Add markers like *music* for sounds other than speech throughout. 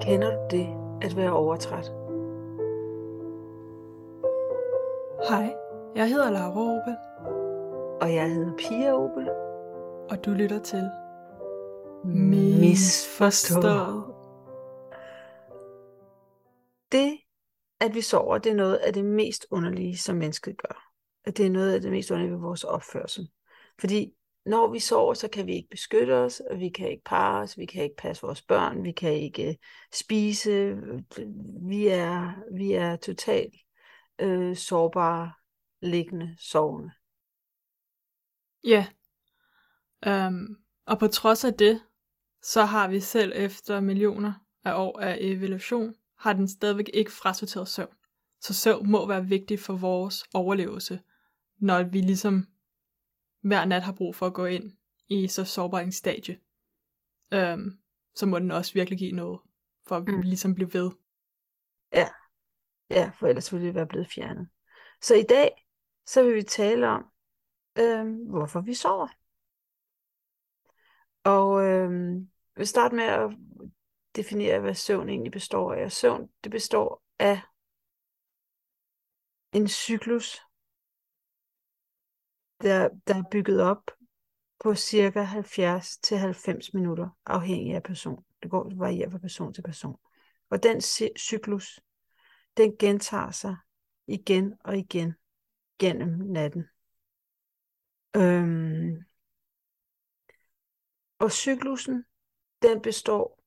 Kender du det at være overtræt? Hej, jeg hedder Laura Opel, Og jeg hedder Pia Opel. og du lytter til Misforstået. Det, at vi sover, det er noget af det mest underlige, som mennesket gør. At det er noget af det mest underlige ved vores opførsel. Fordi når vi sover, så kan vi ikke beskytte os, og vi kan ikke parre os, vi kan ikke passe vores børn, vi kan ikke øh, spise. Vi er, vi er totalt øh, sårbare, liggende, sovende. Ja. Um, og på trods af det, så har vi selv efter millioner af år af evolution, har den stadigvæk ikke frasorteret søvn. Så søvn må være vigtig for vores overlevelse, når vi ligesom hver nat har brug for at gå ind i så sårbar en stadie. Um, så må den også virkelig give noget, for at vi Mm. ligesom bliver ved. Ja. ja, for ellers ville det være blevet fjernet. Så i dag, så vil vi tale om, øh, hvorfor vi sover. Og øh, jeg vil starte med at definere, hvad søvn egentlig består af. Søvn, det består af en cyklus, der, der er bygget op på cirka 70 til 90 minutter, afhængig af person. Det går det varierer fra person til person. Og den cyklus, den gentager sig igen og igen gennem natten. Øhm, og cyklusen, den består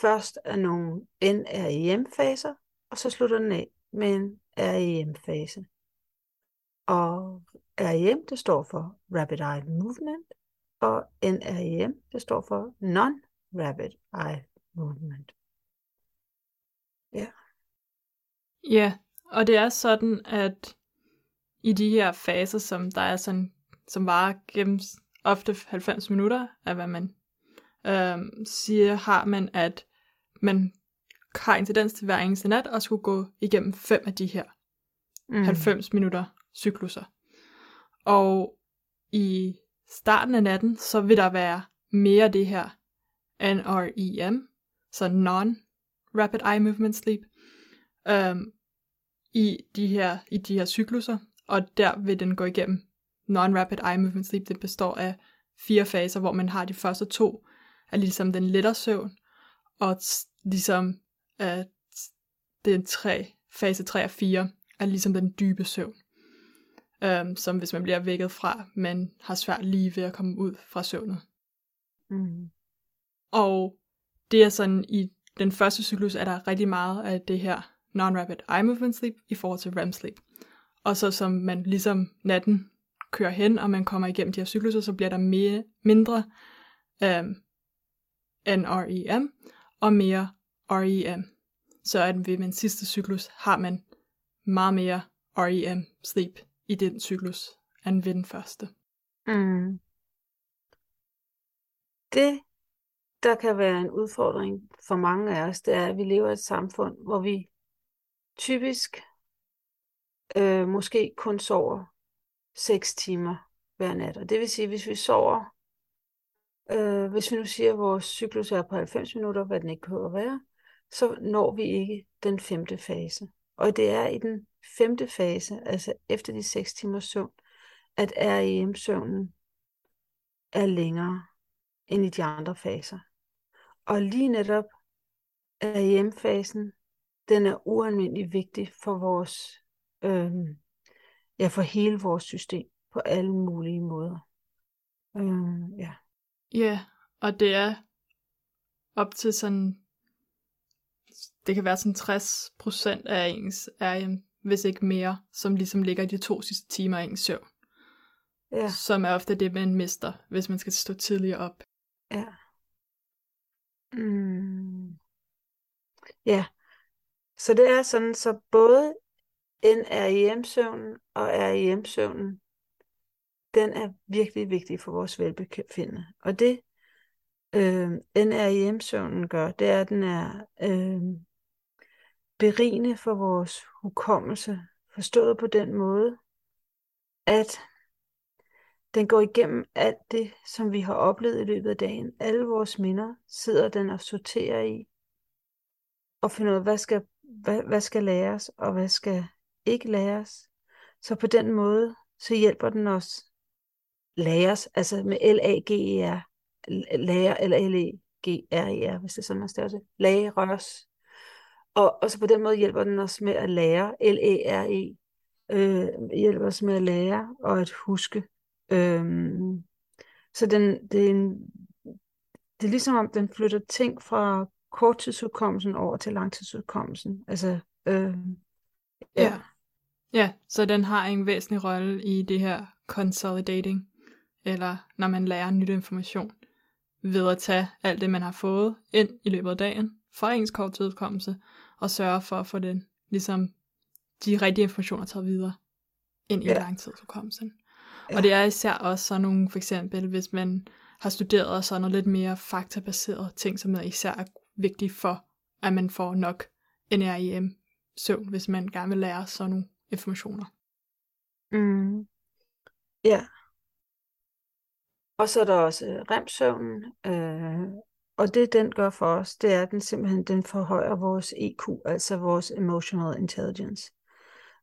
først af nogle NREM-faser, og så slutter den af med en REM-fase. Og REM, det står for Rapid Eye Movement, og NREM, det står for Non-Rapid Eye Movement. Ja, og det er sådan, at i de her faser, som der er sådan, som varer gennem ofte 90 minutter, af hvad man øhm, siger, har man, at man har en tendens til hver eneste nat at skulle gå igennem fem af de her Mm. 90 minutter cykluser. Og i starten af natten, så vil der være mere det her NREM, så Non-Rapid Eye Movement Sleep, øhm, i, de her, i de her cykluser, og der vil den gå igennem Non-Rapid Eye Movement Sleep. Det består af fire faser, hvor man har de første to, er ligesom den lettere søvn, og t- ligesom øh, at den tre, fase 3 og 4 er ligesom den dybe søvn. Øhm, som hvis man bliver vækket fra, men har svært lige ved at komme ud fra søvnet. Mm. Og det er sådan, i den første cyklus er der rigtig meget af det her non-rapid eye movement sleep i forhold til REM sleep. Og så som man ligesom natten kører hen, og man kommer igennem de her cykluser, så bliver der mere, mindre øhm, NREM og mere REM. Så at ved min sidste cyklus har man meget mere REM sleep i den cyklus, end ved den første. Mm. Det, der kan være en udfordring for mange af os, det er, at vi lever i et samfund, hvor vi typisk øh, måske kun sover 6 timer hver nat. Og det vil sige, hvis vi sover, øh, hvis vi nu siger, at vores cyklus er på 90 minutter, hvad den ikke behøver at være, så når vi ikke den femte fase. Og det er i den femte fase, altså efter de 6 timers søvn, at REM-søvnen er længere end i de andre faser. Og lige netop REM-fasen, den er ualmindelig vigtig for vores, øh, ja, for hele vores system på alle mulige måder. Øh, ja. Ja, og det er op til sådan, det kan være sådan 60% af ens REM, hvis ikke mere, som ligesom ligger i de to sidste timer af ens søvn. Ja, Som er ofte det, man mister, hvis man skal stå tidligere op. ja. Mm. Ja, så det er sådan, så både NREM-søvnen og REM-søvnen, den er virkelig vigtig for vores velbefindende. Og det øh, NREM-søvnen gør, det er, at den er øh, berigende for vores hukommelse, forstået på den måde, at Den går igennem alt det, som vi har oplevet i løbet af dagen. Alle vores minder sidder den og sorterer i. Og finder ud af, hvad skal, hvad, hvad skal læres, og hvad skal ikke læres. Så på den måde, så hjælper den os læres, altså med L-A-G-E-R, lære, eller L-E-G-R-E-R, hvis det er sådan, man staver det. Læres. Og, og så på den måde hjælper den os med at lære, L-E-R-E, øh, hjælper os med at lære og at huske. Øh, så den, det, er en, det er ligesom om, den flytter ting fra korttidsudkommelsen over til langtidsudkommelsen. Altså, øh, ja. ja. Ja, så den har en væsentlig rolle i det her consolidating, eller når man lærer nyt information, ved at tage alt det, man har fået ind i løbet af dagen, fra ens korttidsudkommelse, og sørge for at få den, ligesom de rigtige informationer taget videre ind i ja. langtidsudkommelsen. Ja. Og det er især også sådan nogle, for eksempel, hvis man har studeret sådan noget lidt mere faktabaseret ting, som er især er vigtigt for, at man får nok NREM søvn, hvis man gerne vil lære sådan nogle informationer. Mm. Ja. Og så er der også remsøvnen, øh, og det den gør for os, det er, at den simpelthen den forhøjer vores EQ, altså vores emotional intelligence.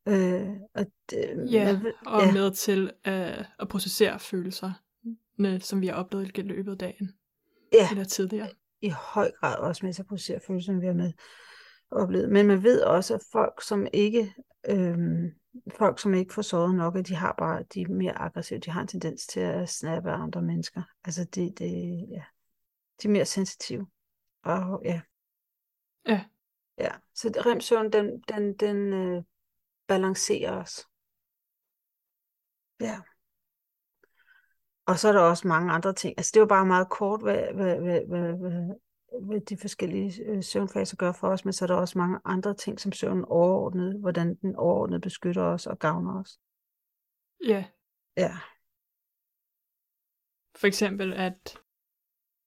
Øh, og det, ja, med, og ja. med til øh, at processere følelser, som vi har oplevet i løbet af dagen. Ja, eller tidligere. i høj grad også med til at processere følelser, som vi har med oplevet. Men man ved også, at folk, som ikke øh, folk, som ikke får sovet nok, at de har bare, de er mere aggressive, de har en tendens til at snappe andre mennesker. Altså det, det, ja, de er mere sensitive. Og ja. Ja. Ja, så remsøvn, den, den, den øh, balancerer os. Ja. Og så er der også mange andre ting. Altså det var bare meget kort, hvad, hvad, hvad, hvad, hvad, hvad de forskellige øh, søvnfaser gør for os, men så er der også mange andre ting, som søvnen overordnet, hvordan den overordnet beskytter os og gavner os. Ja. Ja. For eksempel, at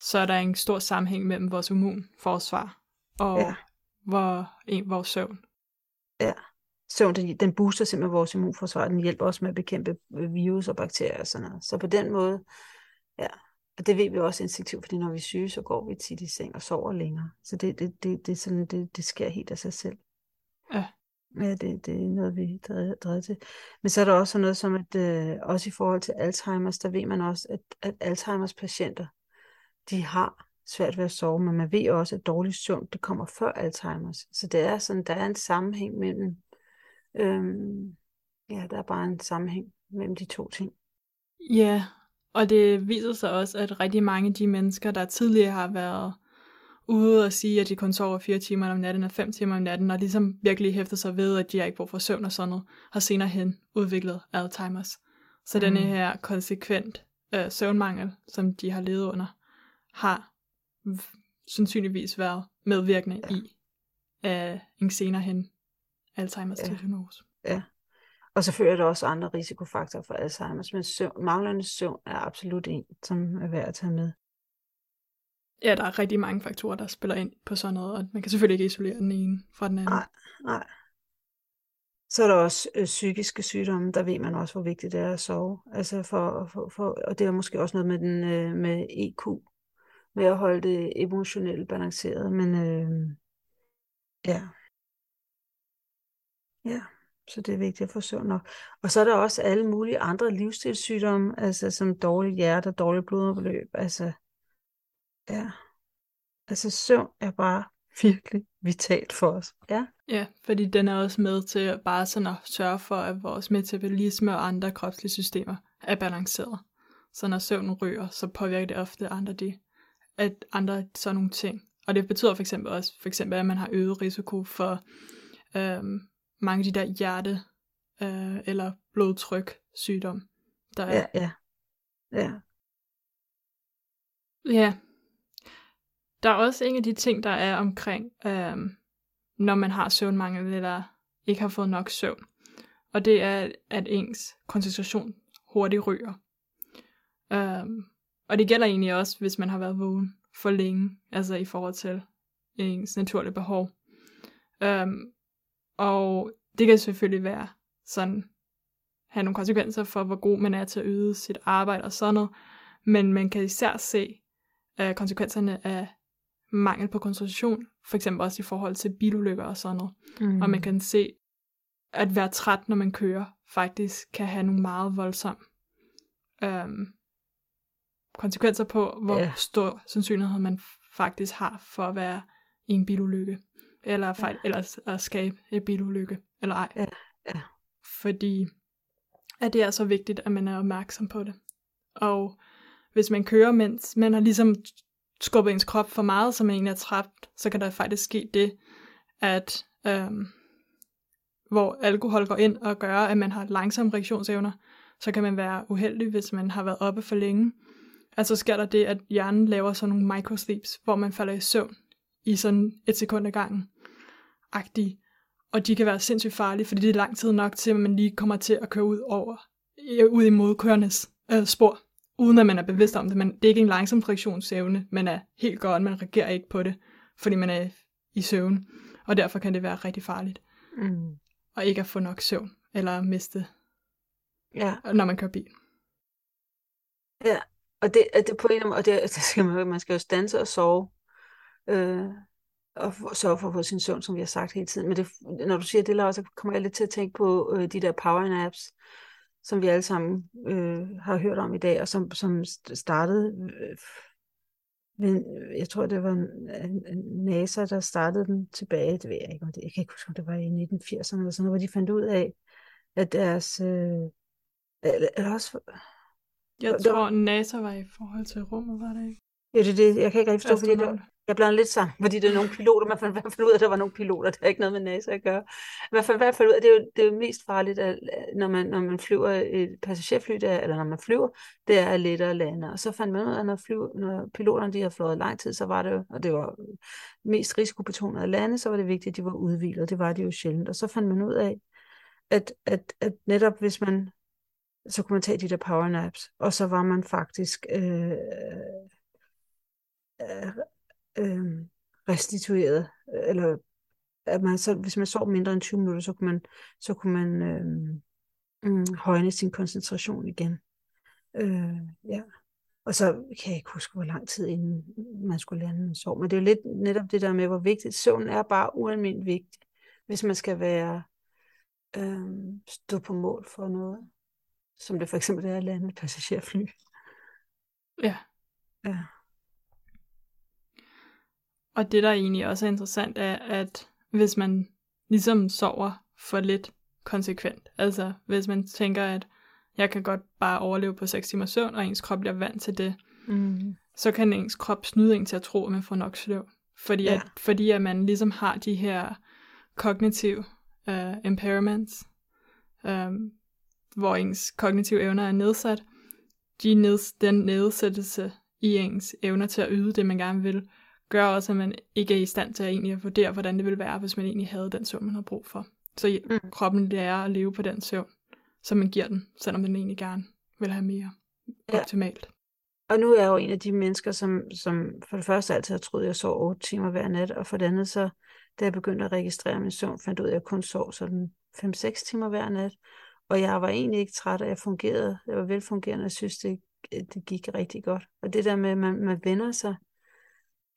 så er der en stor sammenhæng mellem vores immunforsvar og ja. hvor, en, vores søvn. Ja. Søvn, den, den booster simpelthen vores immunforsvar, den hjælper os med at bekæmpe virus og bakterier og sådan noget. Så på den måde, ja, og det ved vi også instinktivt, fordi når vi er syge, så går vi tit i seng og sover længere. Så det, det, det, det, sådan, det, det sker helt af sig selv. Ja. Ja, det, det er noget, vi drevet til. Men så er der også noget som, at øh, også i forhold til Alzheimer's, der ved man også, at, at Alzheimer's patienter, de har svært ved at sove, men man ved også, at dårlig søvn, det kommer før Alzheimer's. Så det er sådan, der er en sammenhæng mellem, øhm, ja, der er bare en sammenhæng mellem de to ting. Ja, og det viser sig også, at rigtig mange af de mennesker, der tidligere har været ude og sige, at de kun sover fire timer om natten og fem timer om natten, og ligesom virkelig hæfter sig ved, at de har ikke brug for søvn og sådan noget, har senere hen udviklet Alzheimer's. Så mm. denne her konsekvent øh, søvnmangel, som de har levet under, har sandsynligvis været medvirkende ja. i øh, en senere hen Alzheimer's ja. diagnose. Ja. Og selvfølgelig er der også andre risikofaktorer for Alzheimer's, men søvn, manglende søvn er absolut en, som er værd at tage med. Ja, der er rigtig mange faktorer, der spiller ind på sådan noget, og man kan selvfølgelig ikke isolere den ene fra den anden. Nej, nej. Så er der også øh, psykiske sygdomme, der ved man også, hvor vigtigt det er at sove. Altså for, for, for, og det er måske også noget med, den, øh, med EQ, med at holde det emotionelt balanceret. Men øh, ja. Ja. Så det er vigtigt at få søvn nok. Og så er der også alle mulige andre livsstilssygdomme, altså som dårligt hjerte og dårligt blodomløb. Altså, ja. Altså søvn er bare virkelig vitalt for os. Ja. Ja, fordi den er også med til bare sådan at sørge for, at vores metabolisme og andre kropslige systemer er balanceret. Så når søvnen ryger, så påvirker det ofte andre, de, at andre sådan nogle ting. Og det betyder for eksempel også, for eksempel, at man har øget risiko for øhm, mange af de der hjerte- øh, eller blodtryk sygdom, der er. Ja, ja. Ja. Ja. Der er også en af de ting, der er omkring, øh, når man har søvnmangel eller ikke har fået nok søvn. Og det er, at ens koncentration hurtigt ryger. Um, og det gælder egentlig også, hvis man har været vågen for længe, altså i forhold til ens naturlige behov. Um, og det kan selvfølgelig være sådan have nogle konsekvenser for, hvor god man er til at yde sit arbejde og sådan noget. Men man kan især se uh, konsekvenserne af mangel på koncentration, for eksempel også i forhold til bilulykker og sådan noget. Mm. Og man kan se, at være træt, når man kører, faktisk kan have nogle meget voldsomme øhm, konsekvenser på, hvor ja. stor sandsynlighed man faktisk har for at være i en bilulykke, eller, fejl, ja. eller at skabe en bilulykke, eller ej. Ja. Ja. Fordi at det er så vigtigt, at man er opmærksom på det. Og hvis man kører, mens man har ligesom skubbet ens krop for meget, så man egentlig er træt, så kan der faktisk ske det, at øhm, hvor alkohol går ind og gør, at man har langsomme reaktionsevner, så kan man være uheldig, hvis man har været oppe for længe. Altså sker der det, at hjernen laver sådan nogle microsleeps, hvor man falder i søvn i sådan et sekund ad gangen. Agtig. Og de kan være sindssygt farlige, fordi det er lang tid nok til, at man lige kommer til at køre ud over, ud imod kørendes øh, spor, uden at man er bevidst om det. Men det er ikke en langsom reaktionsevne, man er helt godt, man reagerer ikke på det, fordi man er i søvn. Og derfor kan det være rigtig farligt. Mm. Og ikke at få nok søvn, eller miste, Ja. når man kører bil. Ja, og det, det på en måde, og det, *laughs* det skal man, man skal jo stanse og sove, øh, og sørge for at få sin søvn, som vi har sagt hele tiden. Men det, når du siger det, Laura, så kommer jeg lidt til at tænke på øh, de der power naps, som vi alle sammen øh, har hørt om i dag, og som, som startede, øh, men jeg tror, det var NASA, der startede den tilbage, det ved jeg ikke, om det, jeg kan ikke huske, om det var i 1980'erne eller sådan noget, hvor de fandt ud af, at deres, øh, eller, eller også, jeg tror, NASA var i forhold til rummet, var det ikke? Ja, det er det. Jeg kan ikke rigtig forstå, fordi det, jeg blander lidt sammen, fordi det er nogle piloter. Man fandt i hvert fald ud af, at der var nogle piloter. Det har ikke noget med NASA at gøre. Man fandt i hvert fald ud af, at det er jo, det er jo mest farligt, at, når, man, når man flyver et passagerfly, der, eller når man flyver, det er at lette og lande. Og så fandt man ud af, at når, flyv, når piloterne de har flået lang tid, så var det jo, og det var mest risikobetonet at lande, så var det vigtigt, at de var udvildet. Det var de jo sjældent. Og så fandt man ud af, at, at, at netop hvis man så kunne man tage de der power naps, og så var man faktisk øh, øh, øh, restitueret, eller at man så, hvis man sov mindre end 20 minutter, så kunne man, så kunne man øh, øh, højne sin koncentration igen. Øh, ja. Og så kan jeg ikke huske, hvor lang tid inden man skulle lande en sov. Men det er jo lidt netop det der med, hvor vigtigt. Søvn er bare ualmindeligt vigtigt, hvis man skal være øh, stå på mål for noget. Som det for eksempel er at lande et passagerfly. Ja. Ja. Og det, der egentlig også er interessant, er, at hvis man ligesom sover for lidt konsekvent, altså hvis man tænker, at jeg kan godt bare overleve på 6 timer søvn, og ens krop bliver vant til det, Mm. så kan ens krop snyde en til at tro, at man får nok søvn. Fordi, Ja. at, fordi at man ligesom har de her kognitive uh, impairments, um, hvor ens kognitive evner er nedsat. De neds, den nedsættelse i ens evner til at yde det, man gerne vil, gør også, at man ikke er i stand til at egentlig at vurdere, hvordan det ville være, hvis man egentlig havde den søvn, man har brug for. Så Mm. kroppen lærer at leve på den søvn, som man giver den, selvom den egentlig gerne vil have mere Ja. optimalt. Og nu er jeg jo en af de mennesker, som, som for det første altid har troet, at jeg sov 8 timer hver nat, og for det andet så, da jeg begyndte at registrere min søvn, fandt ud af, at jeg kun sov sådan 5-6 timer hver nat. Og jeg var egentlig ikke træt, og jeg fungerede. Jeg var velfungerende, og jeg synes, det, det gik rigtig godt. Og det der med, at man, man vender sig,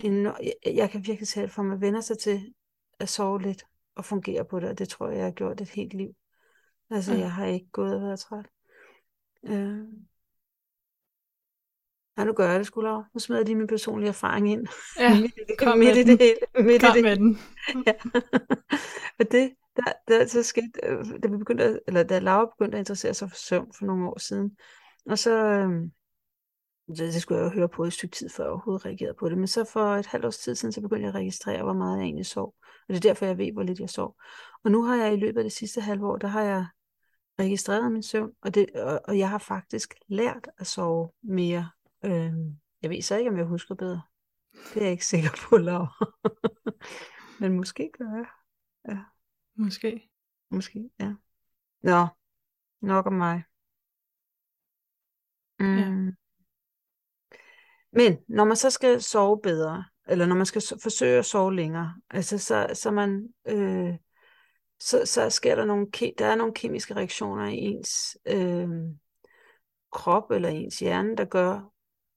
jeg, jeg kan virkelig tale for, at man vender sig til at sove lidt og fungere på det, og det tror jeg, jeg har gjort et helt liv. Altså, Mm. jeg har ikke gået og været træt. Øh. Ja, nu gør jeg det sgu, Laura. Nu smider jeg lige min personlige erfaring ind. Ja, *laughs* midt i det, kom midt med i den. det hele. Midt i Kom det med den. *laughs* Ja. og det, der, der så skete, øh, da vi begyndte, at- eller da Laura begyndte at interessere sig for søvn for nogle år siden, og så, øh, det, det skulle jeg jo høre på i et stykke tid, før jeg overhovedet reagerede på det, men så for et halvt års tid siden, så begyndte jeg at registrere, hvor meget jeg egentlig sov. Og det er derfor, jeg ved, hvor lidt jeg sov. Og nu har jeg i løbet af det sidste halve år, der har jeg registreret min søvn, og, det, og, og jeg har faktisk lært at sove mere. Øh, jeg ved så ikke, om jeg husker bedre. Det er jeg ikke sikker på, Laura. *laughs* Men måske gør jeg. Måske. Måske, ja. Nå, nok om mig. Mm. Ja. Men når man så skal sove bedre, eller når man skal so- forsøge at sove længere, altså så, så man, øh, så, så sker der nogle, der er nogle kemiske reaktioner i ens øh, krop eller ens hjerne, der gør,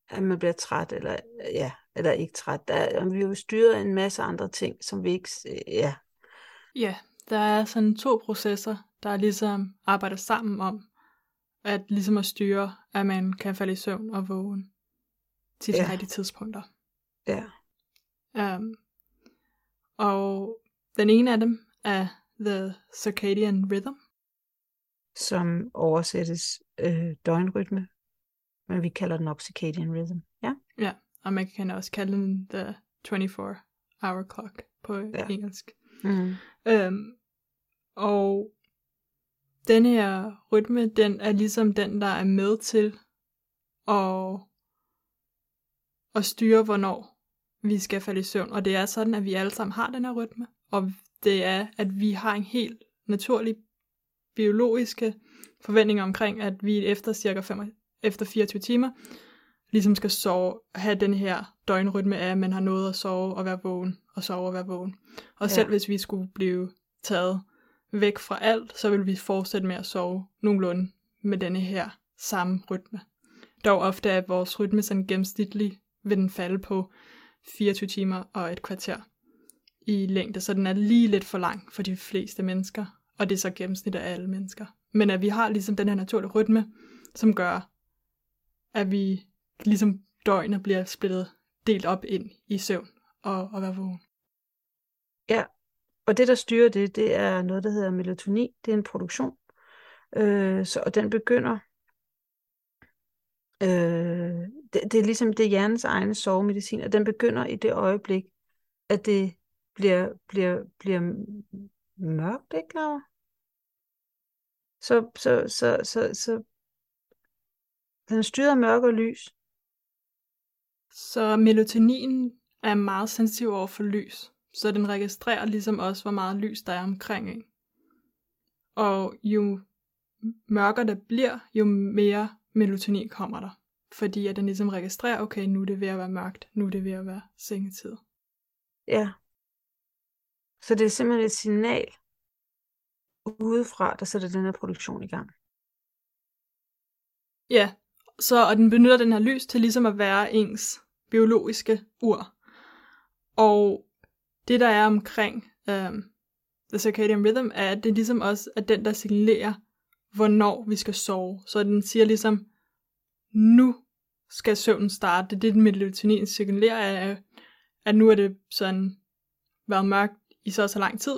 at man bliver træt, eller, ja, eller ikke træt. Der, er, vi er jo styret af en masse andre ting, som vi ikke... Ja. ja, der er sådan to processer, der ligesom arbejder sammen om, at ligesom at styre, at man kan falde i søvn og vågen til de ja. rigtige tidspunkter. Ja. Um, og den ene af dem er The Circadian Rhythm. Som oversættes øh, døgnrytme, men vi kalder den nok Circadian Rhythm. Ja. Ja, og man kan også kalde den The 24-hour clock på ja. engelsk. Mm. Um, og den her rytme, den er ligesom den, der er med til at, at styre, hvornår vi skal falde i søvn. Og det er sådan, at vi alle sammen har den her rytme. Og det er, at vi har en helt naturlig biologiske forventninger omkring, at vi efter cirka 5, efter 24 timer, ligesom skal sove, have den her døgnrytme af, at man har nået at sove og være vågen, og sove og være vågen. Og ja. selv hvis vi skulle blive taget væk fra alt, så vil vi fortsætte med at sove nogenlunde med denne her samme rytme. Dog ofte er vores rytme sådan gennemsnitlig, vil den falde på 24 timer og et kvarter i længde, så den er lige lidt for lang for de fleste mennesker, og det er så gennemsnit af alle mennesker. Men at vi har ligesom den her naturlige rytme, som gør, at vi ligesom døgnet bliver splittet delt op ind i søvn og, og være vågen. Ja, og det, der styrer det, det er noget, der hedder melatonin. Det er en produktion. Øh, så, og den begynder... Øh, det, det er ligesom det er hjernens egne sovemedicin, og den begynder i det øjeblik, at det bliver, bliver, bliver mørkt, ikke Laura? Så, så, så, så, så den styrer mørke og lys. Så melatonin er meget sensitiv over for lys så den registrerer ligesom også, hvor meget lys der er omkring en. Og jo mørkere det bliver, jo mere melatonin kommer der. Fordi at den ligesom registrerer, okay, nu er det ved at være mørkt, nu er det ved at være sengetid. Ja. Så det er simpelthen et signal udefra, der sætter den her produktion i gang. Ja, så og den benytter den her lys til ligesom at være ens biologiske ur. Og det, der er omkring um, The Circadian Rhythm, er, at det ligesom også er den, der signalerer, hvornår vi skal sove. Så den siger ligesom, nu skal søvnen starte. Det er det, den melatonin signalerer, er, at nu er det sådan været mørkt i så så lang tid,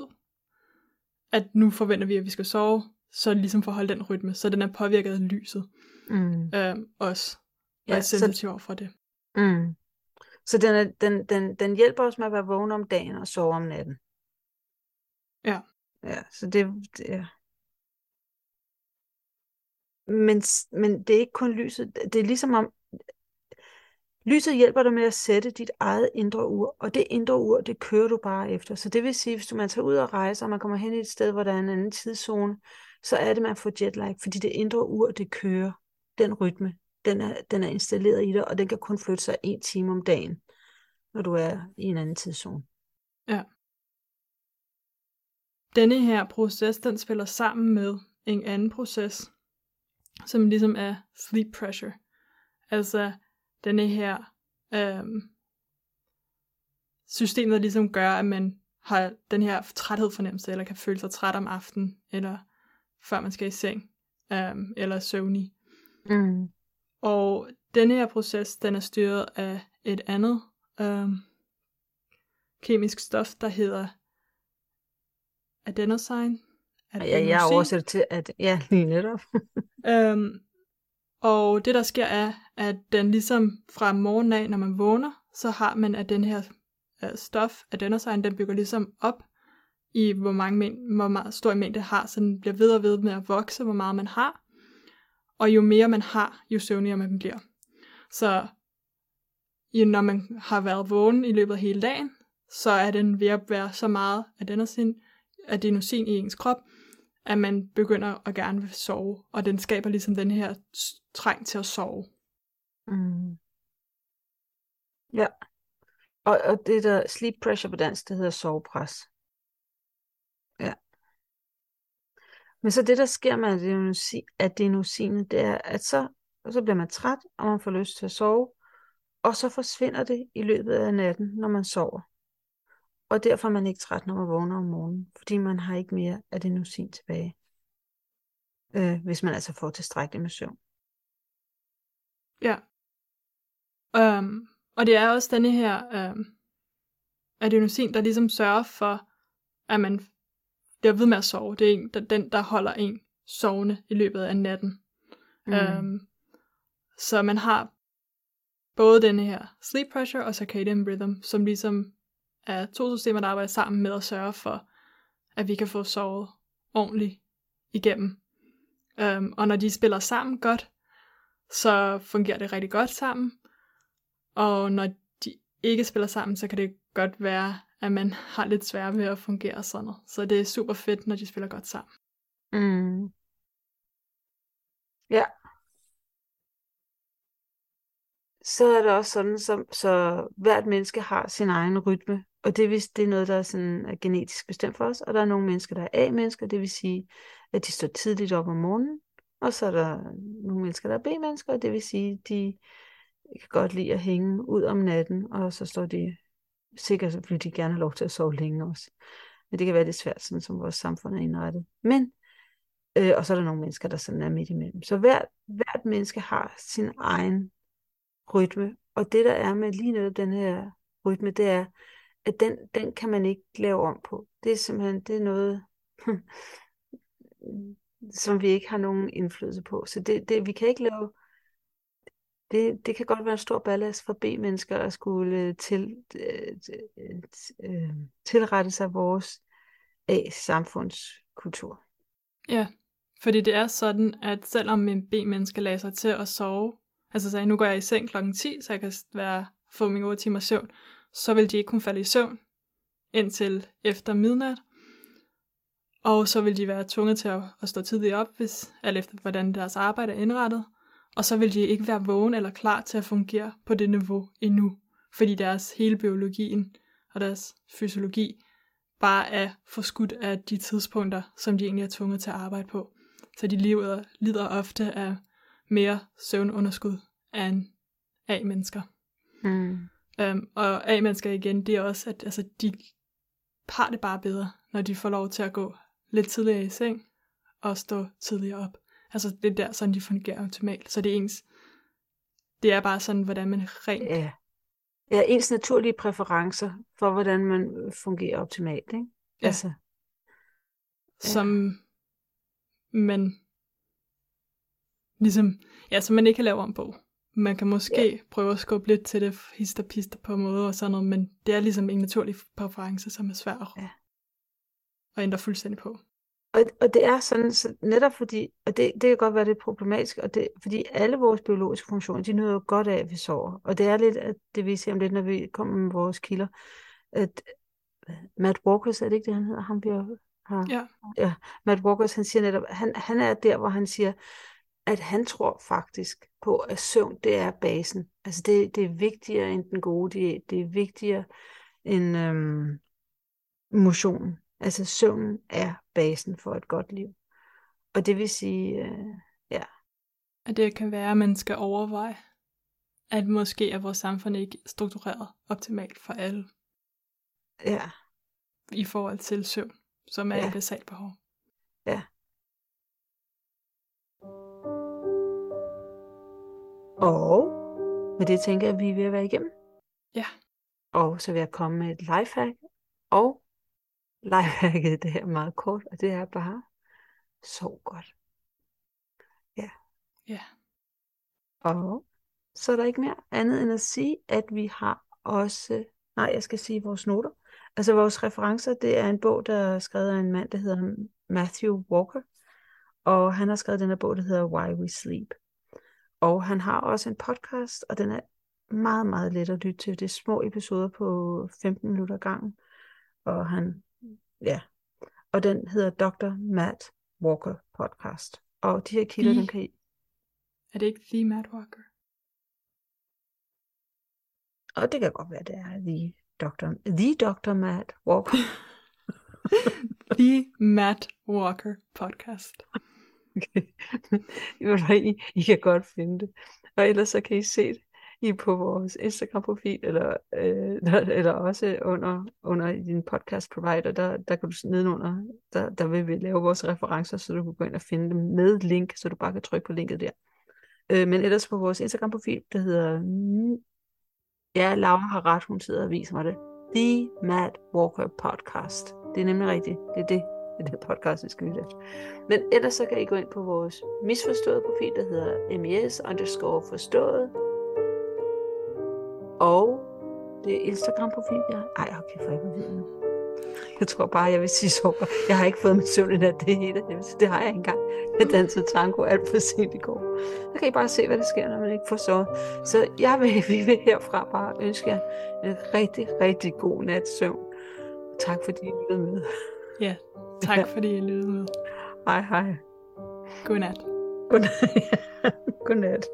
at nu forventer vi, at vi skal sove, så ligesom for at holde den rytme, så den er påvirket af lyset mm. øhm, også, og ja, er sensitiv så... for det. Mm. Så den, er, den, den, den hjælper os med at være vågen om dagen og sove om natten. Ja. Ja, så det, det ja. Men, men det er ikke kun lyset. Det er ligesom om, lyset hjælper dig med at sætte dit eget indre ur, og det indre ur, det kører du bare efter. Så det vil sige, hvis du man tager ud og rejser, og man kommer hen i et sted, hvor der er en anden tidszone, så er det, man får jetlag, fordi det indre ur, det kører den rytme, den er, den er installeret i dig, og den kan kun flytte sig en time om dagen, når du er i en anden tidszone. Ja. Denne her proces, den spiller sammen med en anden proces, som ligesom er sleep pressure. Altså denne her øhm, system, der ligesom gør, at man har den her træthed fornemmelse, eller kan føle sig træt om aftenen, eller før man skal i seng, øhm, eller søvnig. Mm. Og denne her proces, den er styret af et andet øhm, kemisk stof, der hedder adenosine. Ja, jeg oversætter til, at ja, lige netop. *laughs* øhm, og det der sker er, at den ligesom fra morgenen af, når man vågner, så har man at den her uh, stof, adenosine, den bygger ligesom op i hvor mange hvor meget stor mængde har, så den bliver ved og ved med at vokse, hvor meget man har og jo mere man har, jo søvnigere man bliver. Så jo, når man har været vågen i løbet af hele dagen, så er den ved at være så meget adenosin, adenosin i ens krop, at man begynder at gerne vil sove, og den skaber ligesom den her træng til at sove. Mm. Ja. Og, og det der sleep pressure på dansk, det hedder sovepres. Ja. Men så det, der sker med adenosinet, det er, at så, så bliver man træt, og man får lyst til at sove, og så forsvinder det i løbet af natten, når man sover. Og derfor er man ikke træt, når man vågner om morgenen, fordi man har ikke mere adenosin tilbage, øh, hvis man altså får tilstrækkeligt med søvn. Ja. Um, og det er også denne her um, adenosin, der ligesom sørger for, at man bliver ved med at sove. Det er en, der, den, der holder en sovende i løbet af natten. Mm. Um, så man har både den her sleep pressure og circadian rhythm, som ligesom er to systemer, der arbejder sammen med at sørge for, at vi kan få sovet ordentligt igennem. Um, og når de spiller sammen godt, så fungerer det rigtig godt sammen. Og når de ikke spiller sammen, så kan det godt være, at man har lidt svært ved at fungere sådan noget. Så det er super fedt, når de spiller godt sammen. Mm. Ja. Så er det også sådan, som, så hvert menneske har sin egen rytme, og det, vil, det er noget, der er, sådan, er genetisk bestemt for os, og der er nogle mennesker, der er A-mennesker, det vil sige, at de står tidligt op om morgenen, og så er der nogle mennesker, der er B-mennesker, og det vil sige, de kan godt lide at hænge ud om natten, og så står de sikkert, vil de gerne have lov til at sove længe også. Men det kan være lidt svært, sådan som vores samfund er indrettet. Men, øh, og så er der nogle mennesker, der sådan er midt imellem. Så hvert, hvert menneske har sin egen rytme, og det der er med lige netop den her rytme, det er, at den, den kan man ikke lave om på. Det er simpelthen, det er noget, *laughs* som vi ikke har nogen indflydelse på. Så det, det, vi kan ikke lave, det, det kan godt være en stor ballast for B-mennesker at skulle øh, til, øh, øh, øh, tilrette sig vores A-samfundskultur. Ja, fordi det er sådan, at selvom en B-menneske lader sig til at sove, altså sagde, nu går jeg i seng klokken 10, så jeg kan være, få min 8 timer søvn, så vil de ikke kunne falde i søvn indtil efter midnat. Og så vil de være tvunget til at, at stå tidligt op, hvis, alt efter hvordan deres arbejde er indrettet. Og så vil de ikke være vågen eller klar til at fungere på det niveau endnu, fordi deres hele biologien og deres fysiologi bare er forskudt af de tidspunkter, som de egentlig er tvunget til at arbejde på. Så de lider, lider ofte af mere søvnunderskud end A-mennesker. Mm. Um, og A-mennesker igen, det er også, at altså, de har det bare bedre, når de får lov til at gå lidt tidligere i seng og stå tidligere op. Altså det er der, sådan de fungerer optimalt. Så det er ens, det er bare sådan, hvordan man rent... Ja. ja, ens naturlige præferencer for, hvordan man fungerer optimalt, ikke? Ja. Altså, som man ligesom, ja, som man ikke kan lave om på. Man kan måske ja. prøve at skubbe lidt til det hister pister på en måde og sådan noget, men det er ligesom en naturlig præference, som er svær at, ja. at ændre fuldstændig på. Og, og det er sådan, så netop fordi, og det, det kan godt være, det er problematisk, og det, fordi alle vores biologiske funktioner, de nyder jo godt af, at vi sover. Og det er lidt, at det vi ser om lidt, når vi kommer med vores kilder, at Matt Walkers, er det ikke det, han hedder? Han bliver, har, ja. ja. Matt Walkers, han siger netop, han, han er der, hvor han siger, at han tror faktisk på, at søvn, det er basen. Altså det, det er vigtigere end den gode diæt, det er vigtigere end øhm, motion. Altså søvnen er basen for et godt liv. Og det vil sige, øh, ja. At det kan være, at man skal overveje, at måske er vores samfund ikke struktureret optimalt for alle. Ja. I forhold til søvn, som er ja. et basalt behov. Ja. Og med det tænker jeg, at vi er ved at være igennem. Ja. Og så vil jeg komme med et lifehack. Og lifehacket, det er meget kort, og det er bare, sov godt. Ja. Ja. Og så er der ikke mere andet end at sige, at vi har også, nej, jeg skal sige vores noter. Altså vores referencer, det er en bog, der er skrevet af en mand, der hedder Matthew Walker. Og han har skrevet den her bog, der hedder Why We Sleep. Og han har også en podcast, og den er meget, meget let at lytte til. Det er små episoder på 15 minutter gang. Og han, ja. Og den hedder Dr. Matt Walker podcast. Og de her kilder, The- dem kan I... Er det ikke The Matt Walker? Og det kan godt være, det er The Dr. The Dr. Matt Walker. *laughs* The Matt Walker podcast. Okay. *laughs* I, I kan godt finde det. Og ellers så kan I se det i på vores Instagram-profil, eller, øh, *laughs* eller også under, under din podcast provider, der, der kan du nedenunder, der, der vil vi lave vores referencer, så du kan gå ind og finde dem med link, så du bare kan trykke på linket der. Øh, men ellers på vores Instagram-profil, der hedder, ja, Laura har ret, hun sidder og viser mig det, The Mad Walker Podcast. Det er nemlig rigtigt, det er det, det er det podcast, vi skal lytte efter. Men ellers så kan I gå ind på vores misforståede profil, der hedder MES underscore forstået, og det er Instagram-profil, ja. Ej, okay, for jeg vil nu. Jeg tror bare, jeg vil sige så. Jeg har ikke fået min søvn i nat, det hele. Det har jeg ikke engang. Jeg dansede tango alt for sent i går. Så kan I bare se, hvad der sker, når man ikke får sovet. Så jeg vil, *laughs* vi vil herfra bare ønske jer en rigtig, rigtig god nat søvn. Tak fordi I lyttede med. Ja, tak ja. fordi I lyttede med. Hej, hej. Godnat. Godnat. *laughs* Godnat.